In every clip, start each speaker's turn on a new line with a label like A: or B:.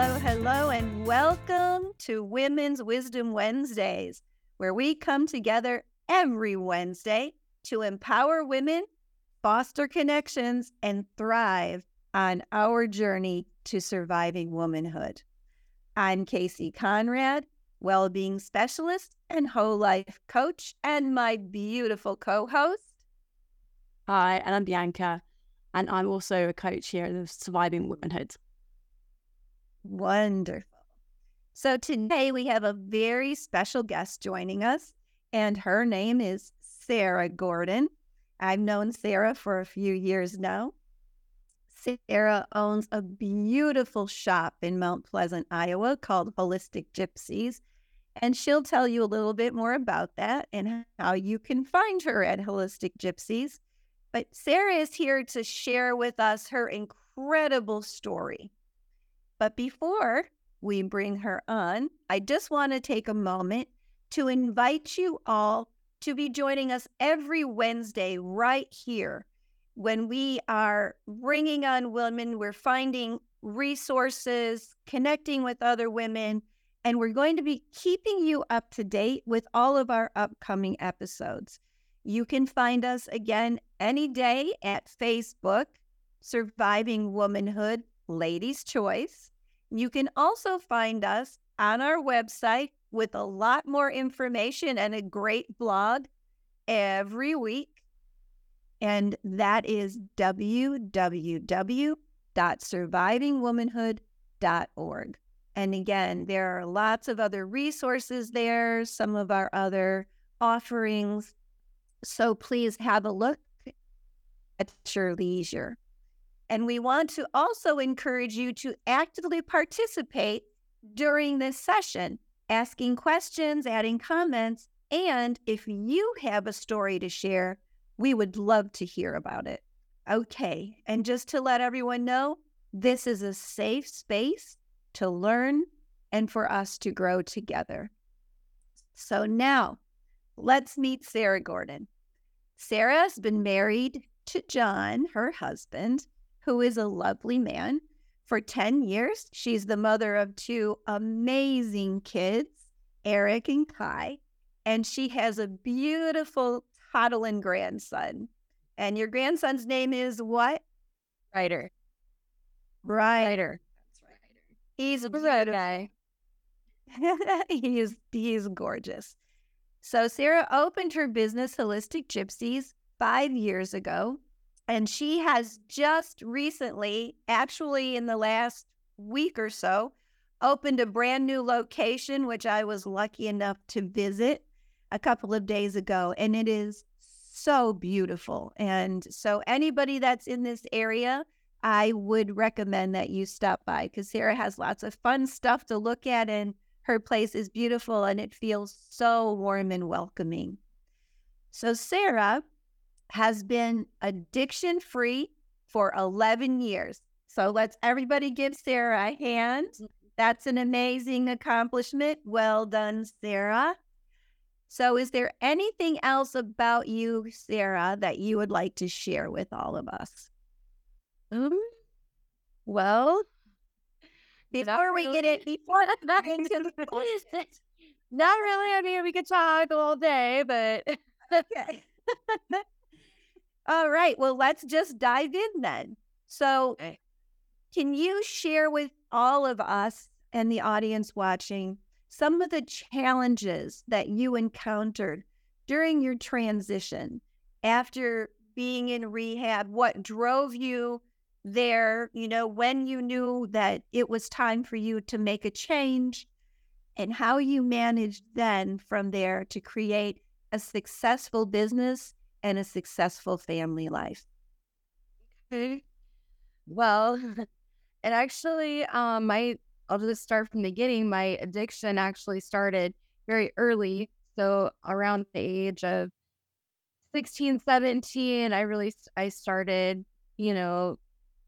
A: hello, hello, and welcome to Women's Wisdom Wednesdays, where we come together every Wednesday to empower women, foster connections, and thrive on our journey to surviving womanhood. I'm Kasey Conrad, well being specialist and whole life coach, and my beautiful co host.
B: Hi, and I'm Bianca, and I'm also a coach here at the Surviving Womanhood.
A: Wonderful. So today we have a very special guest joining us, and her name is Sarah Gordon. I've known Sarah for a few years now. Sarah owns a beautiful shop in Mount Pleasant, Iowa called Holistic Gypsies. And she'll tell you a little bit more about that and how you can find her at Holistic Gypsies. But Sarah is here to share with us her incredible story. But before we bring her on, I just want to take a moment to invite you all to be joining us every Wednesday right here when we are bringing on women, we're finding resources, connecting with other women, and we're going to be keeping you up to date with all of our upcoming episodes. You can find us again any day at Facebook, Surviving Womanhood Ladies' Choice. You can also find us on our website with a lot more information and a great blog every week. And that is www.survivingwomanhood.org. And again, there are lots of other resources there, some of our other offerings. So please have a look at your leisure. And we want to also encourage you to actively participate during this session, asking questions, adding comments. And if you have a story to share, we would love to hear about it. Okay. And just to let everyone know, this is a safe space to learn and for us to grow together. So now let's meet Sarah Gordon. Sarah has been married to John, her husband, who is a lovely man. For 10 years, she's the mother of two amazing kids, Eric and Kai, and she has a beautiful toddling grandson. And your grandson's name is what?
B: Ryder.
A: Ryder.
B: That's Ryder.
A: He's a
B: Good guy.
A: he is he's gorgeous. So Sarah opened her business Holistic Gypsies 5 years ago and she has just recently actually in the last week or so opened a brand new location which I was lucky enough to visit a couple of days ago and it is so beautiful. And so anybody that's in this area I would recommend that you stop by because Sarah has lots of fun stuff to look at and her place is beautiful and it feels so warm and welcoming. So, Sarah has been addiction free for 11 years. So, let's everybody give Sarah a hand. That's an amazing accomplishment. Well done, Sarah. So, is there anything else about you, Sarah, that you would like to share with all of us?
B: Um, well,
A: Before we get it, before
B: not really. I mean, we could talk all day, but
A: okay. All right. Well, let's just dive in then. So,
B: Okay.
A: can you share with all of us and the audience watching some of the challenges that you encountered during your transition after being in rehab? What drove you there? You know, when you knew that it was time for you to make a change, and how you managed then from there to create a successful business and a successful family life.
B: Okay. Well, it actually, um, my, I'll just start from the beginning. My addiction actually started very early. So around the age of 16, 17, I really, I started, you know,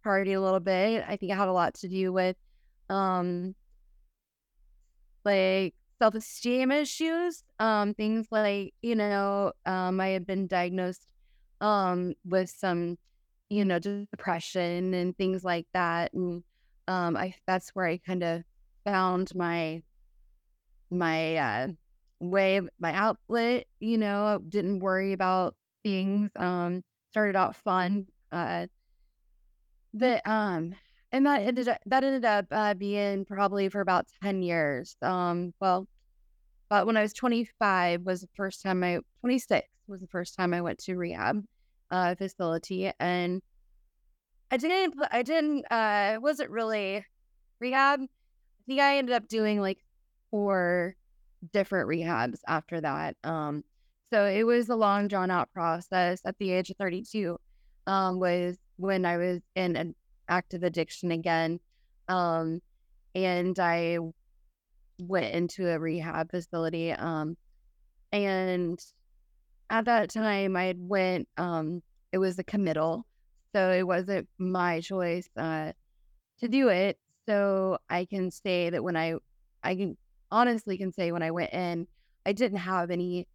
B: party a little bit. I think it had a lot to do with, um, like self-esteem issues, um, things like, you know, um, I had been diagnosed, um, with some you know, depression and things like that. And Um, I that's where I kind of found my my uh, way, my outlet. You know, didn't worry about things. Um, started out fun. Uh, um, and that ended up that ended up uh, being probably for about ten years. Um, well, but when I was 25 was the first time I 26 was the first time I went to rehab uh, facility, and I didn't I didn't uh, wasn't really rehab. I think I ended up doing like four different rehabs after that. Um, so it was a long drawn out process. At the age of 32, um, was when I was in an active addiction again, um, and I went into a rehab facility. Um, and at that time, I went. Um, it was a committal, so it wasn't my choice uh, to do it. So I can say that when I, I can honestly can say when I went in, I didn't have any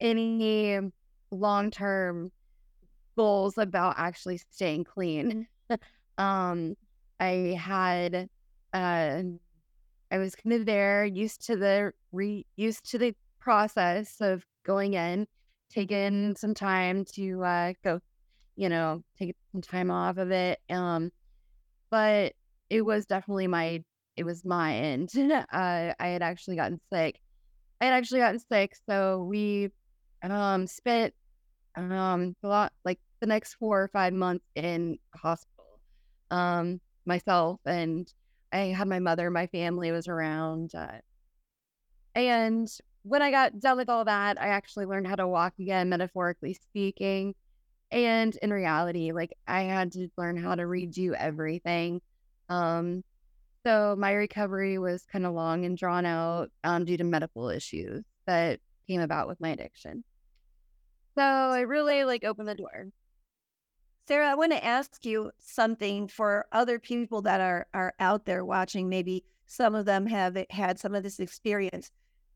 B: any long term goals about actually staying clean. um, I had uh, I was kind of there, used to the re used to the process of going in, taking some time to uh, go, you know, take some time off of it. Um, but it was definitely my it was my end. uh, I had actually gotten sick. I had actually gotten sick, so we um spent um a lot like the next four or five months in hospital. Um, myself and I had my mother, my family was around, uh, and when I got done with all that, I actually learned how to walk again, metaphorically speaking. And in reality, like I had to learn how to redo everything. Um, so my recovery was kind of long and drawn out um, due to medical issues that came about with my addiction. So it really like opened the door.
A: Sarah, I want to ask you something for other people that are are out there watching. Maybe some of them have had some of this experience.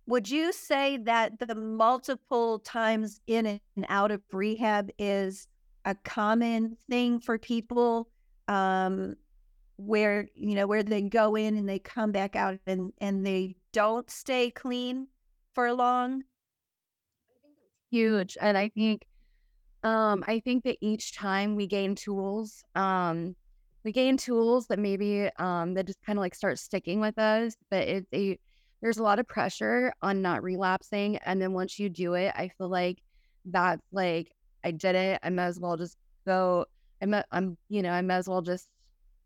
A: Would you say that the multiple times in and out of rehab is a common thing for people? Um, where you know where they go in and they come back out and and they don't stay clean for long
B: huge and i think um i think that each time we gain tools um we gain tools that maybe um that just kind of like start sticking with us but it's a there's a lot of pressure on not relapsing and then once you do it i feel like that's like i did it i might as well just go i'm i'm you know i might as well just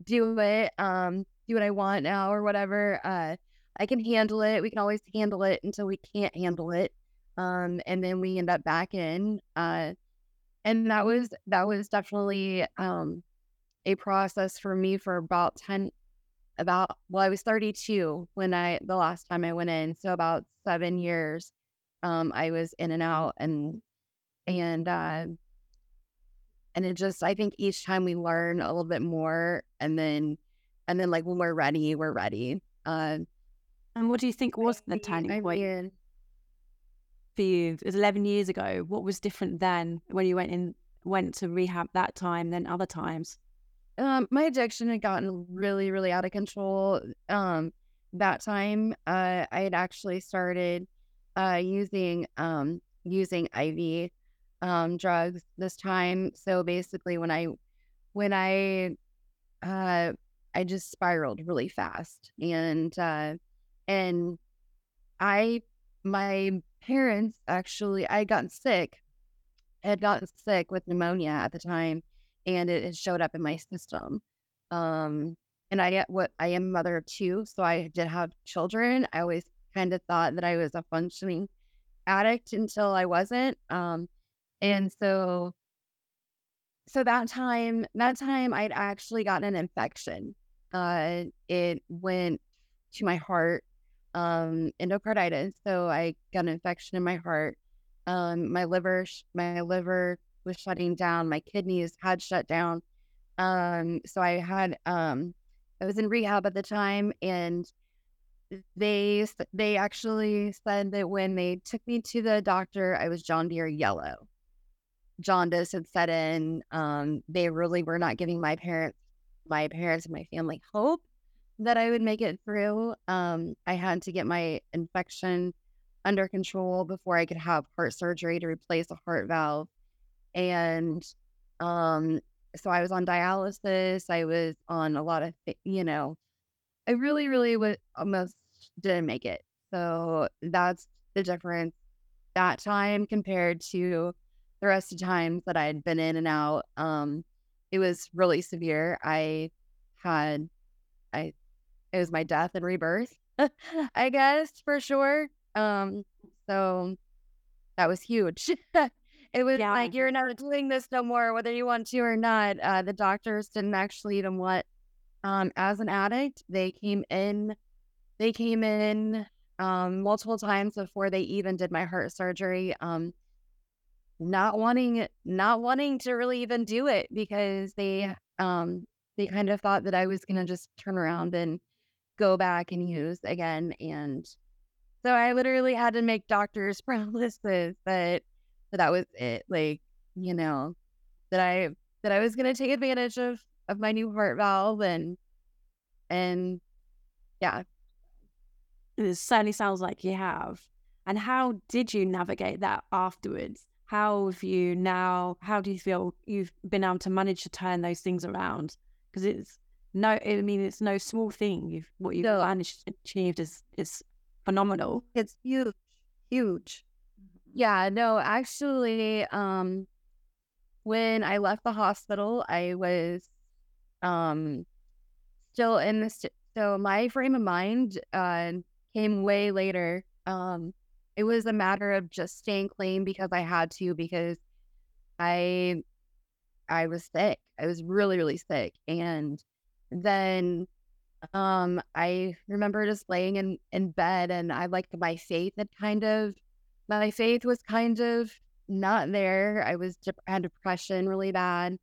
B: do it, um, do what I want now or whatever. Uh, I can handle it. We can always handle it until we can't handle it. Um, and then we end up back in. Uh, and that was that was definitely um a process for me for about 10 about well i was 32 when i the last time i went in so about seven years um i was in and out and and uh and it just, I think each time we learn a little bit more and then, and then like when we're ready, we're ready. Uh,
C: and what do you think was the turning point for you? It was 11 years ago. What was different then when you went in, went to rehab that time than other times?
B: Um, my addiction had gotten really, really out of control. Um, that time, uh, I had actually started, uh, using, um, using IV um, drugs this time. So basically, when I when I uh, I just spiraled really fast, and uh, and I my parents actually I had gotten sick. I had gotten sick with pneumonia at the time, and it, it showed up in my system. Um, and I get what I am a mother of two, so I did have children. I always kind of thought that I was a functioning addict until I wasn't. Um, and so so that time that time I'd actually gotten an infection. Uh it went to my heart, um, endocarditis. So I got an infection in my heart. Um, my liver my liver was shutting down, my kidneys had shut down. Um, so I had um I was in rehab at the time and they they actually said that when they took me to the doctor, I was John Deere yellow jaundice had set in. Um, they really were not giving my parents, my parents and my family hope. That I would make it through. Um, I had to get my infection under control before I could have heart surgery to replace a heart valve. And um, so I was on dialysis. I was on a lot of, you know, I really, really was almost didn't make it. So that's the difference that time compared to the rest of times that I had been in and out. Um, it was really severe. I had, I, it was my death and rebirth, I guess for sure. Um, so that was huge. it was yeah. like you're not doing this no more, whether you want to or not. Uh, the doctors didn't actually even want. Um, as an addict, they came in. They came in um, multiple times before they even did my heart surgery. Um, not wanting, not wanting to really even do it because they, um, they kind of thought that I was gonna just turn around and go back and use again. And so I literally had to make doctors promises that that, was it. Like, you know, that I that I was gonna take advantage of of my new heart valve and and yeah,
C: it certainly sounds like you have. And how did you navigate that afterwards? How have you now, how do you feel you've been able to manage to turn those things around? Because it's no, I mean, it's no small thing. You've, what you've no. managed achieved is, is phenomenal.
A: It's huge, huge.
B: Yeah, no, actually, um, when I left the hospital, I was um still in the st- so my frame of mind uh came way later. Um, it was a matter of just staying clean because I had to because I I was sick. I was really really sick, and then um I remember just laying in in bed, and I like my faith had kind of my faith was kind of not there. I was had depression really bad.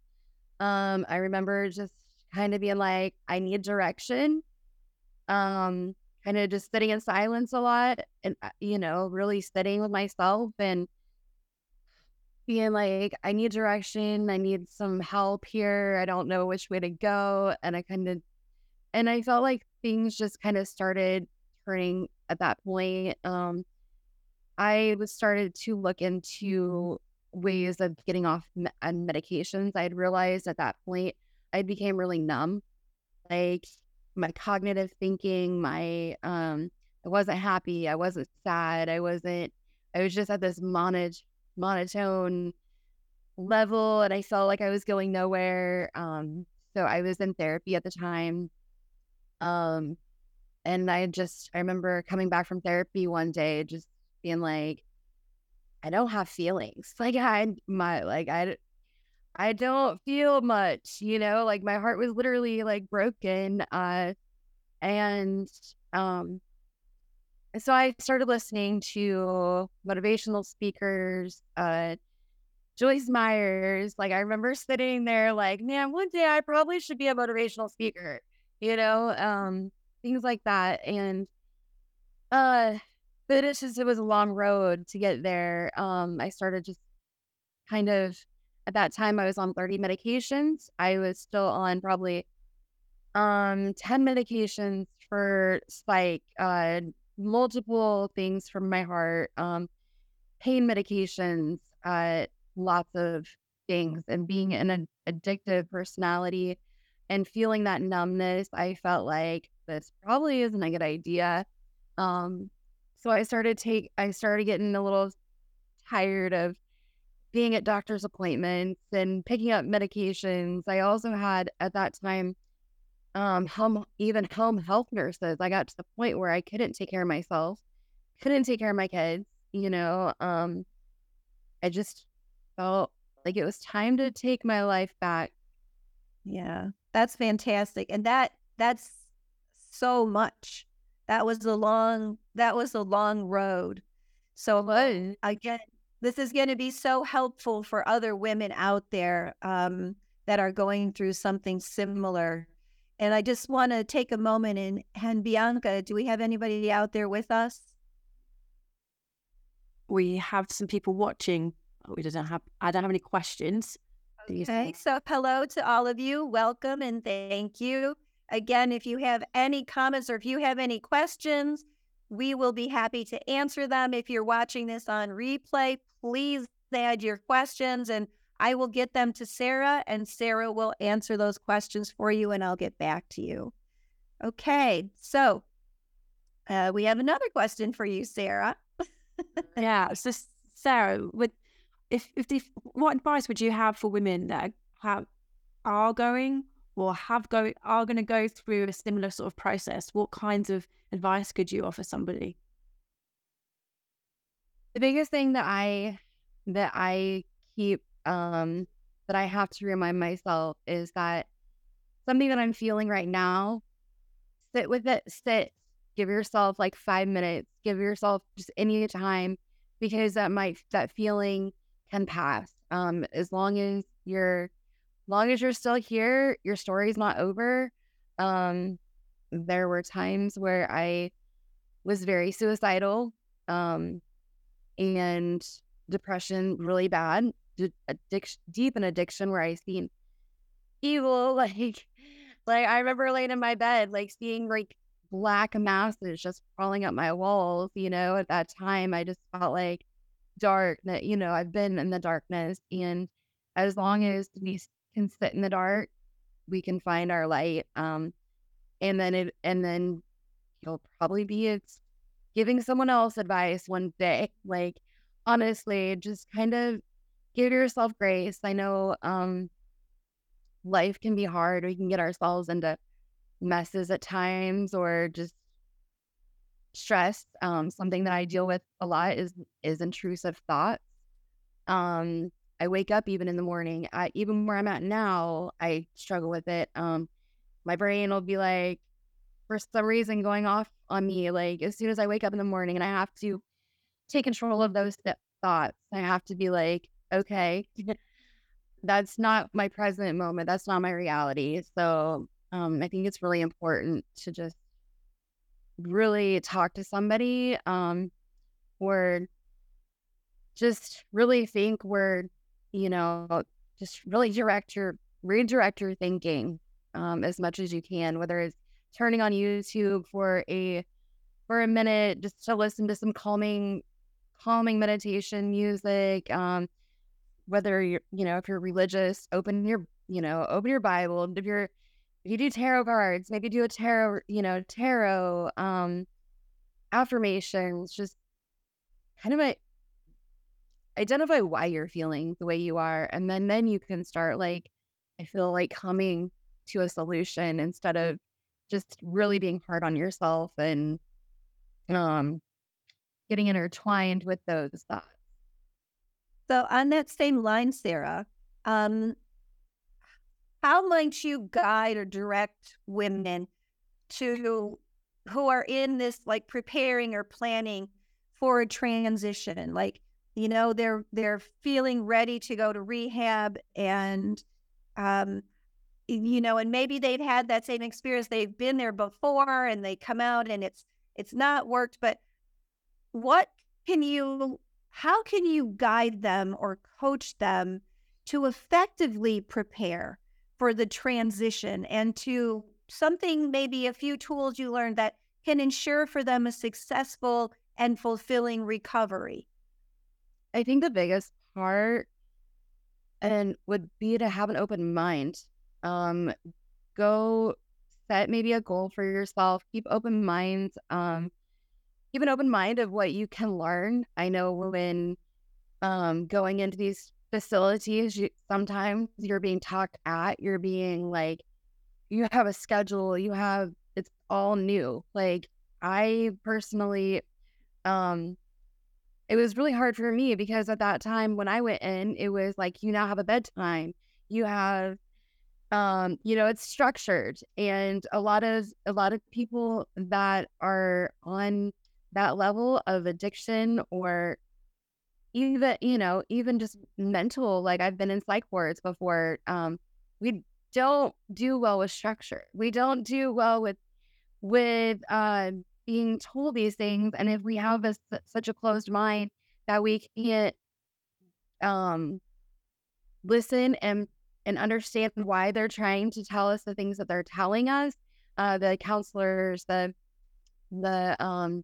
B: Um, I remember just kind of being like, I need direction. Um, kind of just sitting in silence a lot and, uh, you know, really sitting with myself and being like, I need direction. I need some help here. I don't know which way to go. And I kind of, and I felt like things just kind of started turning at that point. Um, I was started to look into ways of getting off me- medications. I had realized at that point I became really numb. Like my cognitive thinking, my um I wasn't happy, I wasn't sad, I wasn't I was just at this monot- monotone level and I felt like I was going nowhere. Um so I was in therapy at the time. Um and I just I remember coming back from therapy one day just being like I don't have feelings. Like I my like I I don't feel much, you know, like my heart was literally like broken. Uh, and um, so I started listening to motivational speakers, uh, Joyce Myers. Like I remember sitting there, like, man, one day I probably should be a motivational speaker, you know, um, things like that. And uh, but it's just it was a long road to get there. Um, I started just kind of at that time, I was on 30 medications. I was still on probably um 10 medications for spike, uh, multiple things from my heart, um, pain medications, uh, lots of things, and being an addictive personality and feeling that numbness, I felt like this probably isn't a good idea. Um, so I started take I started getting a little tired of being at doctor's appointments and picking up medications. I also had at that time um home even home health nurses. I got to the point where I couldn't take care of myself, couldn't take care of my kids, you know. Um I just felt like it was time to take my life back.
A: Yeah. That's fantastic. And that that's so much. That was a long that was a long road. So again, this is going to be so helpful for other women out there um, that are going through something similar. And I just want to take a moment and, and Bianca, do we have anybody out there with us?
C: We have some people watching. We don't have. I don't have any questions.
A: Okay, so hello to all of you. Welcome and thank you. Again, if you have any comments or if you have any questions, we will be happy to answer them. If you're watching this on replay, please add your questions and I will get them to Sarah and Sarah will answer those questions for you and I'll get back to you. Okay, so uh, we have another question for you, Sarah.
C: yeah, so Sarah, with if if the, what advice would you have for women that have are going or have go are going to go through a similar sort of process? What kinds of advice could you offer somebody?
B: The biggest thing that I that I keep um that I have to remind myself is that something that I'm feeling right now, sit with it, sit, give yourself like five minutes, give yourself just any time because that might that feeling can pass. Um, as long as you're long as you're still here, your story's not over. Um, there were times where I was very suicidal um, and depression really bad, addiction, deep in addiction where I seen evil. Like, like I remember laying in my bed, like seeing like black masses just crawling up my walls. You know, at that time, I just felt like dark that, you know, I've been in the darkness. And as long as we can sit in the dark, we can find our light. Um, and then it, and then you'll probably be it's giving someone else advice one day. Like, honestly, just kind of give yourself grace. I know, um, life can be hard. We can get ourselves into messes at times or just stress. Um, something that I deal with a lot is is intrusive thoughts. Um, I wake up even in the morning. I, even where I'm at now, I struggle with it. Um, my brain will be like, for some reason, going off on me. Like as soon as I wake up in the morning, and I have to take control of those th- thoughts. I have to be like, okay, that's not my present moment. That's not my reality. So um, I think it's really important to just really talk to somebody um, or just really think where, you know, just really direct your, redirect your thinking um, as much as you can, whether it's turning on YouTube for a, for a minute, just to listen to some calming, calming meditation music. Um, whether you're, you know, if you're religious, open your, you know, open your Bible. If you're if you do tarot cards, maybe do a tarot, you know, tarot, um, affirmations, just kind of a, identify why you're feeling the way you are. And then, then you can start like, I feel like coming to a solution instead of just really being hard on yourself and, um, getting intertwined with those thoughts.
A: So on that same line, Sarah, um, how might you guide or direct women to who are in this like preparing or planning for a transition? Like you know they're they're feeling ready to go to rehab and um you know and maybe they've had that same experience. They've been there before and they come out and it's it's not worked but what can you how can you guide them or coach them to effectively prepare for the transition and to something, maybe a few tools you learned that can ensure for them a successful and fulfilling recovery?
B: I think the biggest part and would be to have an open mind. Um, go set maybe a goal for yourself. Keep open minds. Um, keep an open mind of what you can learn. I know when um, going into these facilities, you, sometimes you're being talked at, you're being like, you have a schedule, you have, it's all new. Like, I personally, um, it was really hard for me because at that time when I went in, it was like, you now have a bedtime, you have, um, you know, it's structured. And a lot of, a lot of people that are on that level of addiction or even you know even just mental like i've been in psych wards before um we don't do well with structure. We don't do well with with uh being told these things and if we have a, such a closed mind that we can't um listen and and understand why they're trying to tell us the things that they're telling us uh, the counselors, the the um,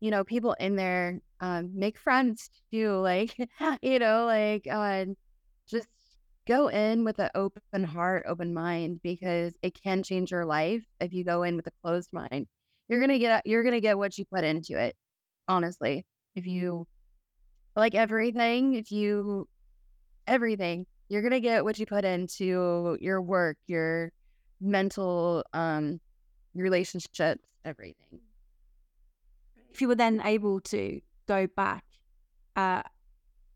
B: you know, people in there, um, make friends too. Like, you know, like uh, just go in with an open heart, open mind, because it can change your life if you go in with a closed mind. You're gonna get you're gonna get what you put into it. Honestly, if you like everything, if you everything, you're gonna get what you put into your work, your mental um relationships, everything.
C: If you were then able to go back uh,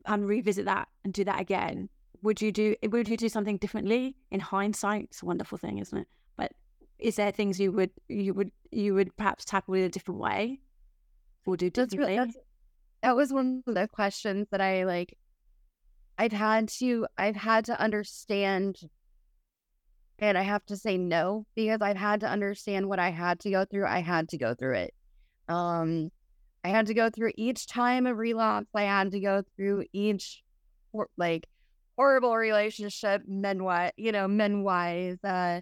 C: and revisit that and do that again, would you do would you do something differently in hindsight? It's a wonderful thing, isn't it? But is there things you would you would you would perhaps tackle in a different way or do
B: That's
C: differently?
B: really, that's, that was one of the questions that I like. I'd had to I've had to understand and I have to say no because I've had to understand what I had to go through. I had to go through it. Um, I had to go through each time of relapse. I had to go through each like horrible relationship, men wise, you know, men wise. Uh,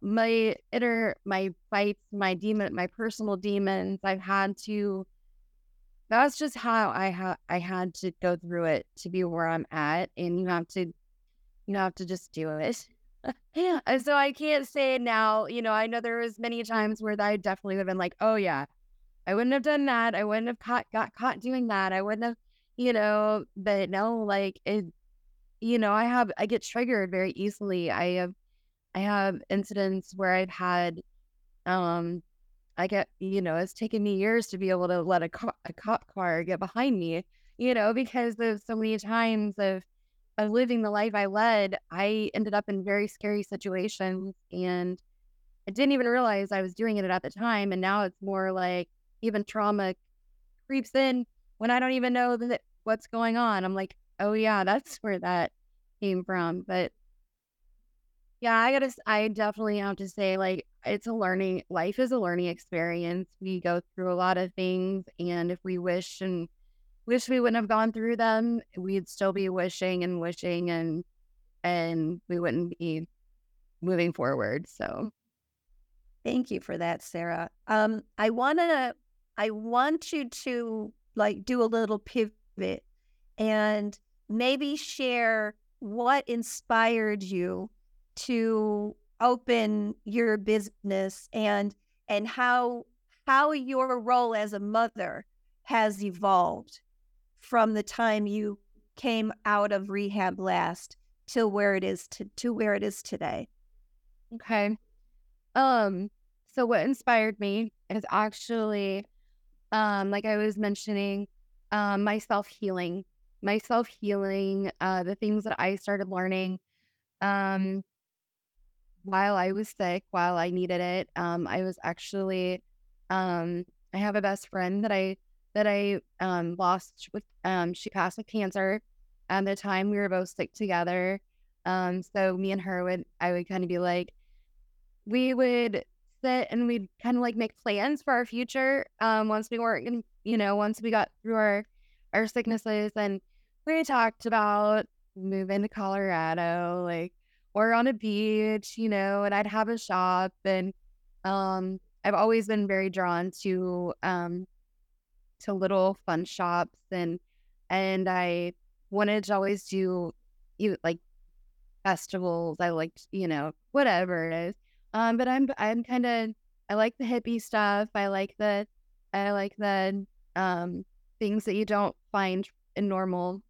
B: my inner, my fights, my demon, my personal demons. I've had to. That's just how I ha- I had to go through it to be where I'm at, and you have to, you have to just do it. Yeah. So I can't say now. You know, I know there was many times where I definitely would have been like, oh yeah, I wouldn't have done that. I wouldn't have caught got caught doing that. I wouldn't have, you know, but no, like it, you know, I have I get triggered very easily. I have I have incidents where I've had um I get, you know, it's taken me years to be able to let a, co- a cop car get behind me, you know, because of so many times of of living the life I led, I ended up in very scary situations and I didn't even realize I was doing it at the time. And now it's more like even trauma creeps in when I don't even know that what's going on. I'm like, oh yeah, that's where that came from. But yeah, I gotta, I definitely have to say, like, it's a learning, life is a learning experience. We go through a lot of things, and if we wish and wish we wouldn't have gone through them, we'd still be wishing and wishing, and and we wouldn't be moving forward. So,
A: Thank you for that, Sarah. Um, I wanna, I want you to like do a little pivot and maybe share what inspired you to open your business and and how how your role as a mother has evolved from the time you came out of rehab last to where it is to, to where it is today.
B: okay. Um, so what inspired me is actually, um, like I was mentioning, um, my self healing, my self healing, uh, the things that I started learning, um, while I was sick, while I needed it. Um, I was actually, um, I have a best friend that I that I um lost with um she passed with cancer at the time we were both sick together. Um, so me and her would I would kind of be like we would sit and we'd kind of like make plans for our future. Um, once we weren't, you know, once we got through our our sicknesses, and we talked about moving to Colorado, like or on a beach, you know, and I'd have a shop, and um, I've always been very drawn to um to little fun shops, and and I wanted to always do you like festivals. I liked, you know, whatever it is. Um, but I'm I'm kind of I like the hippie stuff. I like the I like the um things that you don't find in normal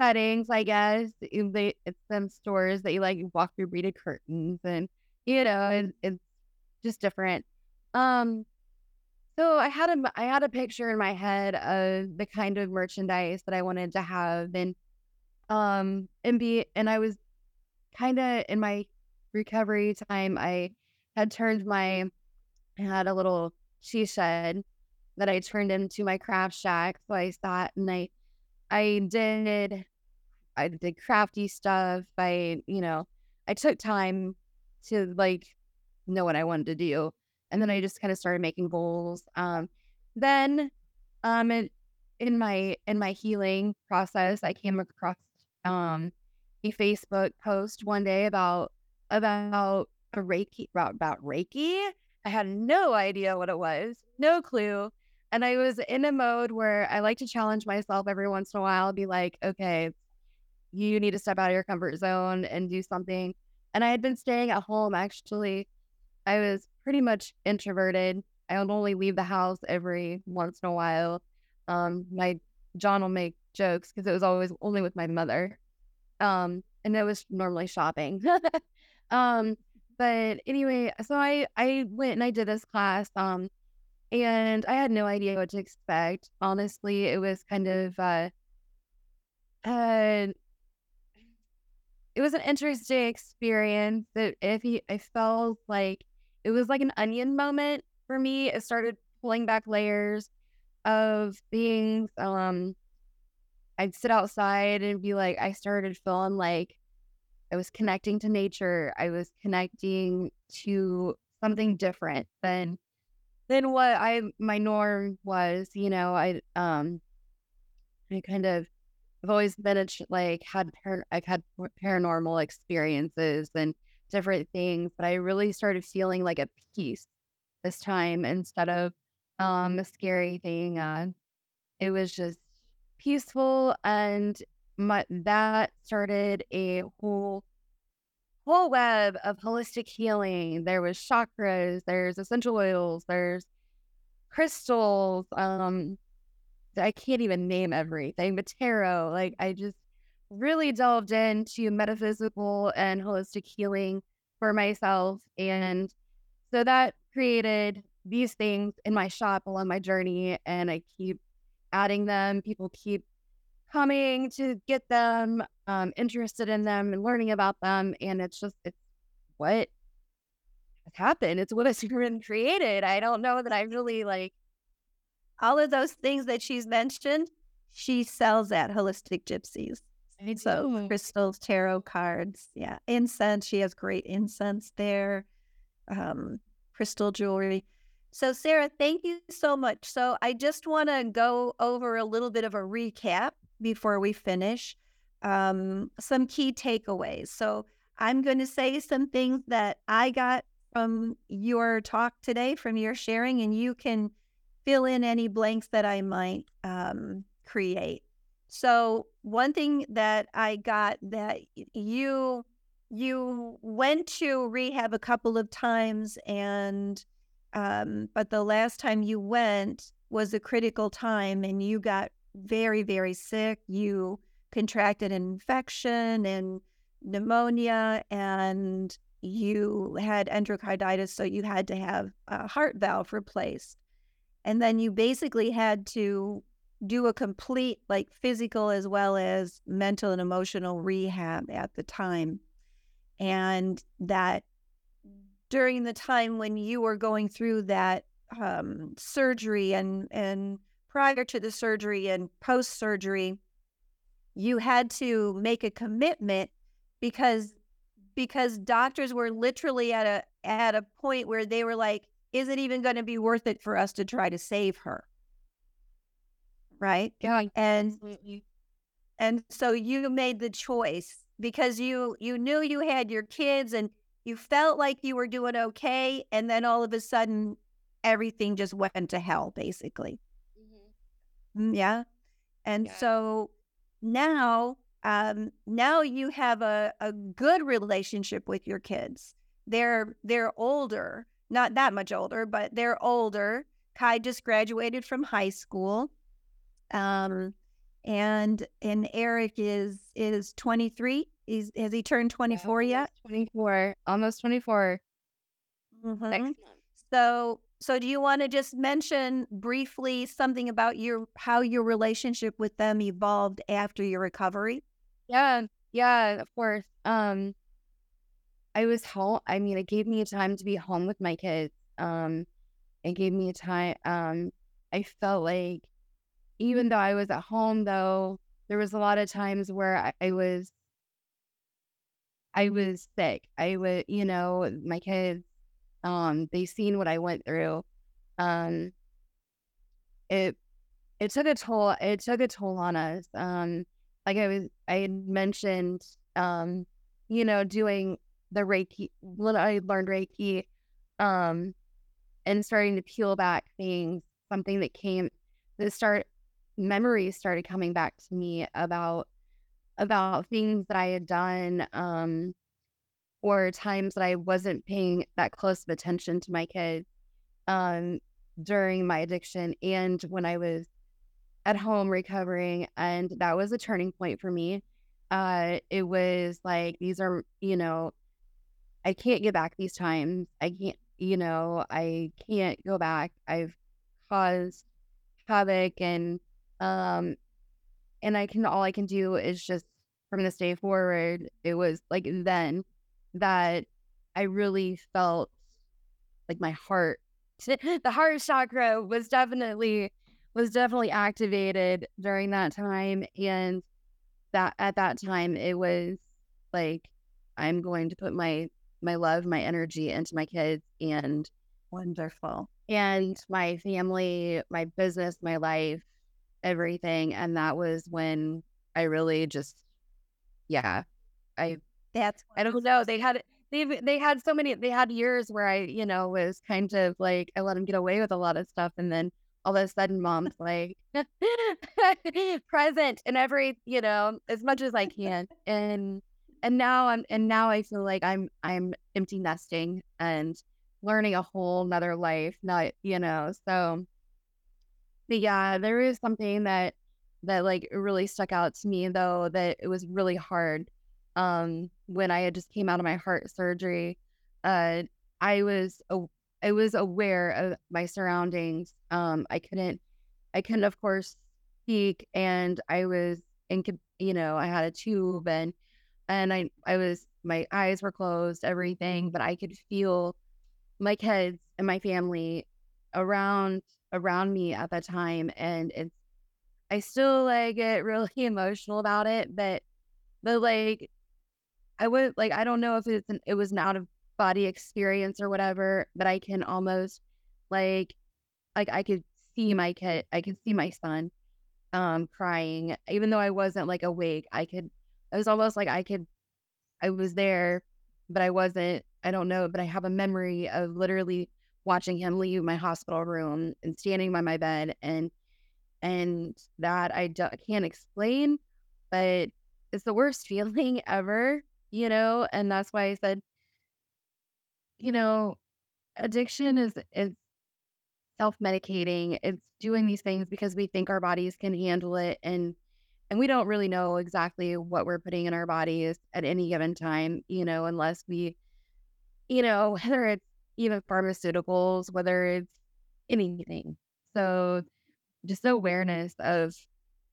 B: settings. I guess they it's them stores that you like you walk through beaded curtains and you know it, it's just different. Um, so I had a I had a picture in my head of the kind of merchandise that I wanted to have and um and be and I was kind of in my recovery time, I had turned my, I had a little she shed that I turned into my craft shack. So I sat and I, I did, I did crafty stuff. I, you know, I took time to like know what I wanted to do. And then I just kind of started making bowls. Um, then, um, in, in my, in my healing process, I came across, um, a Facebook post one day about about a Reiki about Reiki. I had no idea what it was, no clue. And I was in a mode where I like to challenge myself every once in a while, be like, okay, you need to step out of your comfort zone and do something. And I had been staying at home actually. I was pretty much introverted. I would only leave the house every once in a while. Um, my John will make jokes because it was always only with my mother. Um, and it was normally shopping. um, but anyway, so I I went and I did this class. Um, and I had no idea what to expect. Honestly, it was kind of uh, uh it was an interesting experience. That if he, I felt like it was like an onion moment for me. It started pulling back layers of things. Um, I'd sit outside and be like, I started feeling like I was connecting to nature. I was connecting to something different than than what I my norm was. You know, I um, I kind of I've always been a, like had par- I've had paranormal experiences and different things, but I really started feeling like a peace this time instead of um a scary thing. Uh, it was just peaceful and my, that started a whole whole web of holistic healing. There was chakras, there's essential oils, there's crystals, um, I can't even name everything, but tarot, like I just really delved into metaphysical and holistic healing for myself. And so that created these things in my shop along my journey. And I keep adding them. People keep coming to get them, um, interested in them and learning about them. And it's just, it's what has happened. It's what has been created. I don't know that I really like
A: all of those things that she's mentioned, she sells at Holistic Gypsies. So crystals, tarot cards, yeah, incense. She has great incense there. Um, crystal jewelry. So, Sarah, thank you so much. So, I just want to go over a little bit of a recap before we finish. Um, some key takeaways. So, I'm going to say some things that I got from your talk today, from your sharing, and you can fill in any blanks that I might um, create. So one thing that I got that you you went to rehab a couple of times and um, but the last time you went was a critical time and you got very very sick. You contracted an infection and pneumonia and you had endocarditis so you had to have a heart valve replaced. And then you basically had to do a complete like physical as well as mental and emotional rehab at the time. And that during the time when you were going through that um, surgery and and prior to the surgery and post surgery you had to make a commitment because because doctors were literally at a at a point where they were like is it even going to be worth it for us to try to save her? Right?
B: Yeah.
A: And absolutely. and so you made the choice because you you knew you had your kids and you felt like you were doing okay and then all of a sudden everything just went to hell basically. Mm, yeah. And yeah. so now um now you have a, a good relationship with your kids. They're they're older not that much older, but they're older. Kai just graduated from high school. Um, and and Eric is is 23. Is has he turned 24
B: yeah,
A: yet?
B: 24, almost 24.
A: Mm-hmm. So so do you want to just mention briefly something about your how your relationship with them evolved after your recovery?
B: Yeah, yeah, of course. Um I was home. I mean, it gave me a time to be home with my kids. Um, it gave me a time. Um, I felt like even though I was at home, though, there was a lot of times where I, I was, I was sick. I was, you know, my kids, um, they've seen what I went through. Um, it, it took a toll. It took a toll on us. Um, like I was, I had mentioned, um, you know, doing the Reiki when I learned Reiki, um, and starting to peel back things, something that came that start memories started coming back to me about about things that I had done, um, or times that I wasn't paying that close of attention to my kids um, during my addiction and when I was at home recovering. And that was a turning point for me. Uh, it was like, these are, you know, I can't get back these times. I can't, you know, I can't go back. I've caused havoc and, um, and I can, all I can do is just from this day forward, it was like then that I really felt like my heart the heart chakra was definitely was definitely activated during that time and that at that time it was like i'm going to put my my love my energy into my kids and
A: wonderful.
B: and my family my business my life everything and that was when i really just yeah i
A: that's
B: i don't know they had they they had so many they had years where I, you know, was kind of like I let them get away with a lot of stuff and then all of a sudden mom's like present in every, you know, as much as I can. And and now I'm and now I feel like I'm I'm empty nesting and learning a whole nother life. Not, you know, so but yeah, there is something that that like really stuck out to me though that it was really hard um, when I had just came out of my heart surgery, uh, I was I was aware of my surroundings. Um, I couldn't I couldn't of course speak, and I was in you know I had a tube and and I I was my eyes were closed, everything, but I could feel my kids and my family around around me at that time, and it's I still like get really emotional about it, but but like I would like I don't know if it's an, it was an out of body experience or whatever, but I can almost like like I could see my kid, I could see my son um crying even though I wasn't like awake. I could it was almost like I could I was there, but I wasn't. I don't know, but I have a memory of literally watching him leave my hospital room and standing by my bed and and that I d- can't explain, but it's the worst feeling ever you know, and that's why I said, you know, addiction is is self-medicating. It's doing these things because we think our bodies can handle it and and we don't really know exactly what we're putting in our bodies at any given time, you know, unless we you know, whether it's even pharmaceuticals, whether it's anything. So just the awareness of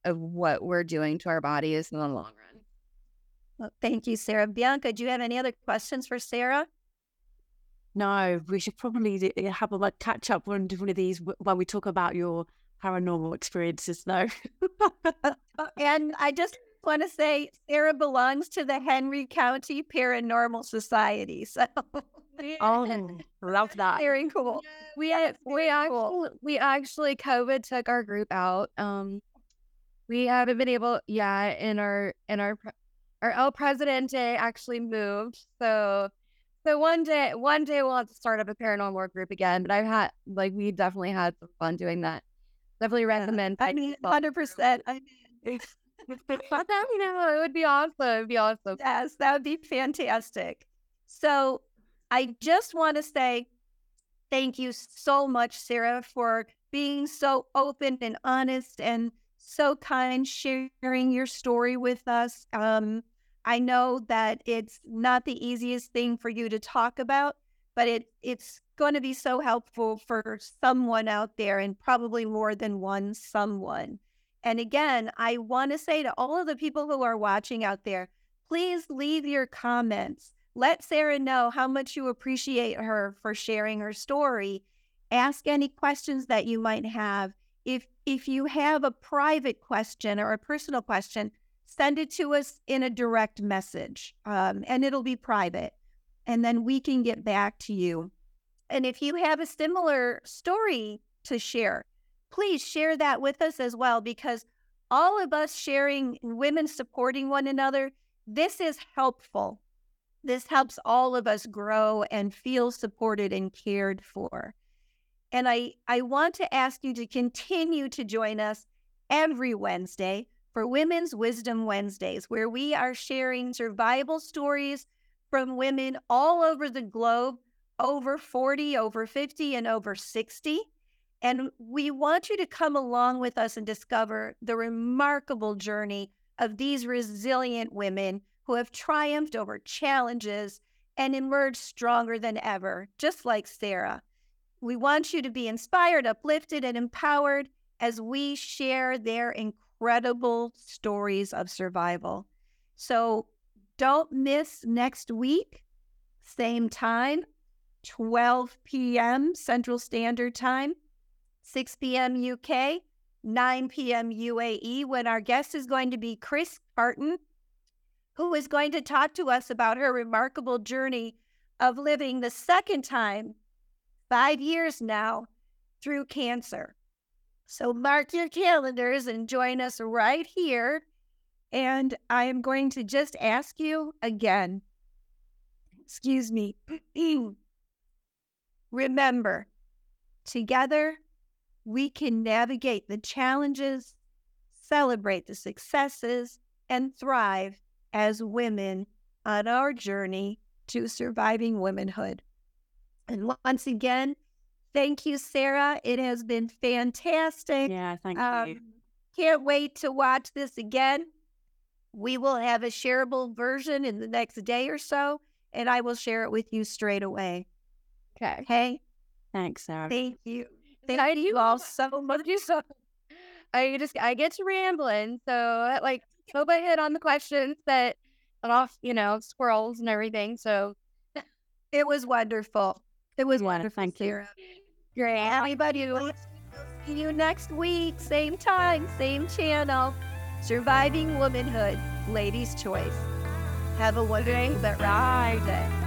B: of what we're doing to our bodies in the long run.
A: Well, thank you, Sarah. Bianca, do you have any other questions for Sarah?
C: No, we should probably have a like catch up on one of these when we talk about your paranormal experiences, though.
A: Uh, and I just want to say Sarah belongs to the Henry County Paranormal Society. So,
C: oh, love that.
A: Very cool.
B: We we actually we actually COVID took our group out. Um, we haven't been able, yeah, in our in our our El Presidente actually moved. So so one day one day we'll have to start up a paranormal group again. But I've had like we definitely had some fun doing that. Definitely recommend.
A: I mean, hundred percent. I mean,
B: but that you know it would be awesome. It'd be awesome.
A: Yes, that would be fantastic. So I just want to say thank you so much, Sarah, for being so open and honest and so kind, sharing your story with us. Um, I know that it's not the easiest thing for you to talk about, but it it's going to be so helpful for someone out there and probably more than one someone. And again, I want to say to all of the people who are watching out there, please leave your comments. Let Sarah know how much you appreciate her for sharing her story. Ask any questions that you might have. If if you have a private question or a personal question, send it to us in a direct message um, and it'll be private. And then we can get back to you. And if you have a similar story to share, please share that with us as well, because all of us sharing women supporting one another, this is helpful. This helps all of us grow and feel supported and cared for. And I, I want to ask you to continue to join us every Wednesday for Women's Wisdom Wednesdays, where we are sharing survival stories from women all over the globe, over 40, over 50, and over 60. And we want you to come along with us and discover the remarkable journey of these resilient women who have triumphed over challenges and emerged stronger than ever, just like Sarah. We want you to be inspired, uplifted, and empowered as we share their incredible stories of survival. So don't miss next week, same time, 12 p.m. Central Standard Time, 6 p.m. UK, 9 p.m. UAE, when our guest is going to be Chris Parton, who is going to talk to us about her remarkable journey of living the second time, five years now, through cancer. So mark your calendars and join us right here. And I am going to just ask you again, excuse me, remember, together we can navigate the challenges, celebrate the successes, and thrive as women on our journey to surviving womanhood. And once again, thank you, Sarah. It has been fantastic.
C: Yeah, thank
A: Um,
C: you.
A: can't wait to watch this again. We will have a shareable version in the next day or so, and I will share it with you straight away.
B: Okay.
A: Okay.
C: Thanks, Sarah.
A: Thank you. Thank
B: I
A: you all so much.
B: You so. I just I get to rambling, so like hope I hit on the questions that that off you know squirrels and everything. So
A: It was wonderful. It was
C: Yeah,
A: wonderful,
C: thank you.
A: Everybody, we'll see you next week. Same time, same channel. Surviving Womanhood, Ladies' Choice. Have a wonderful day.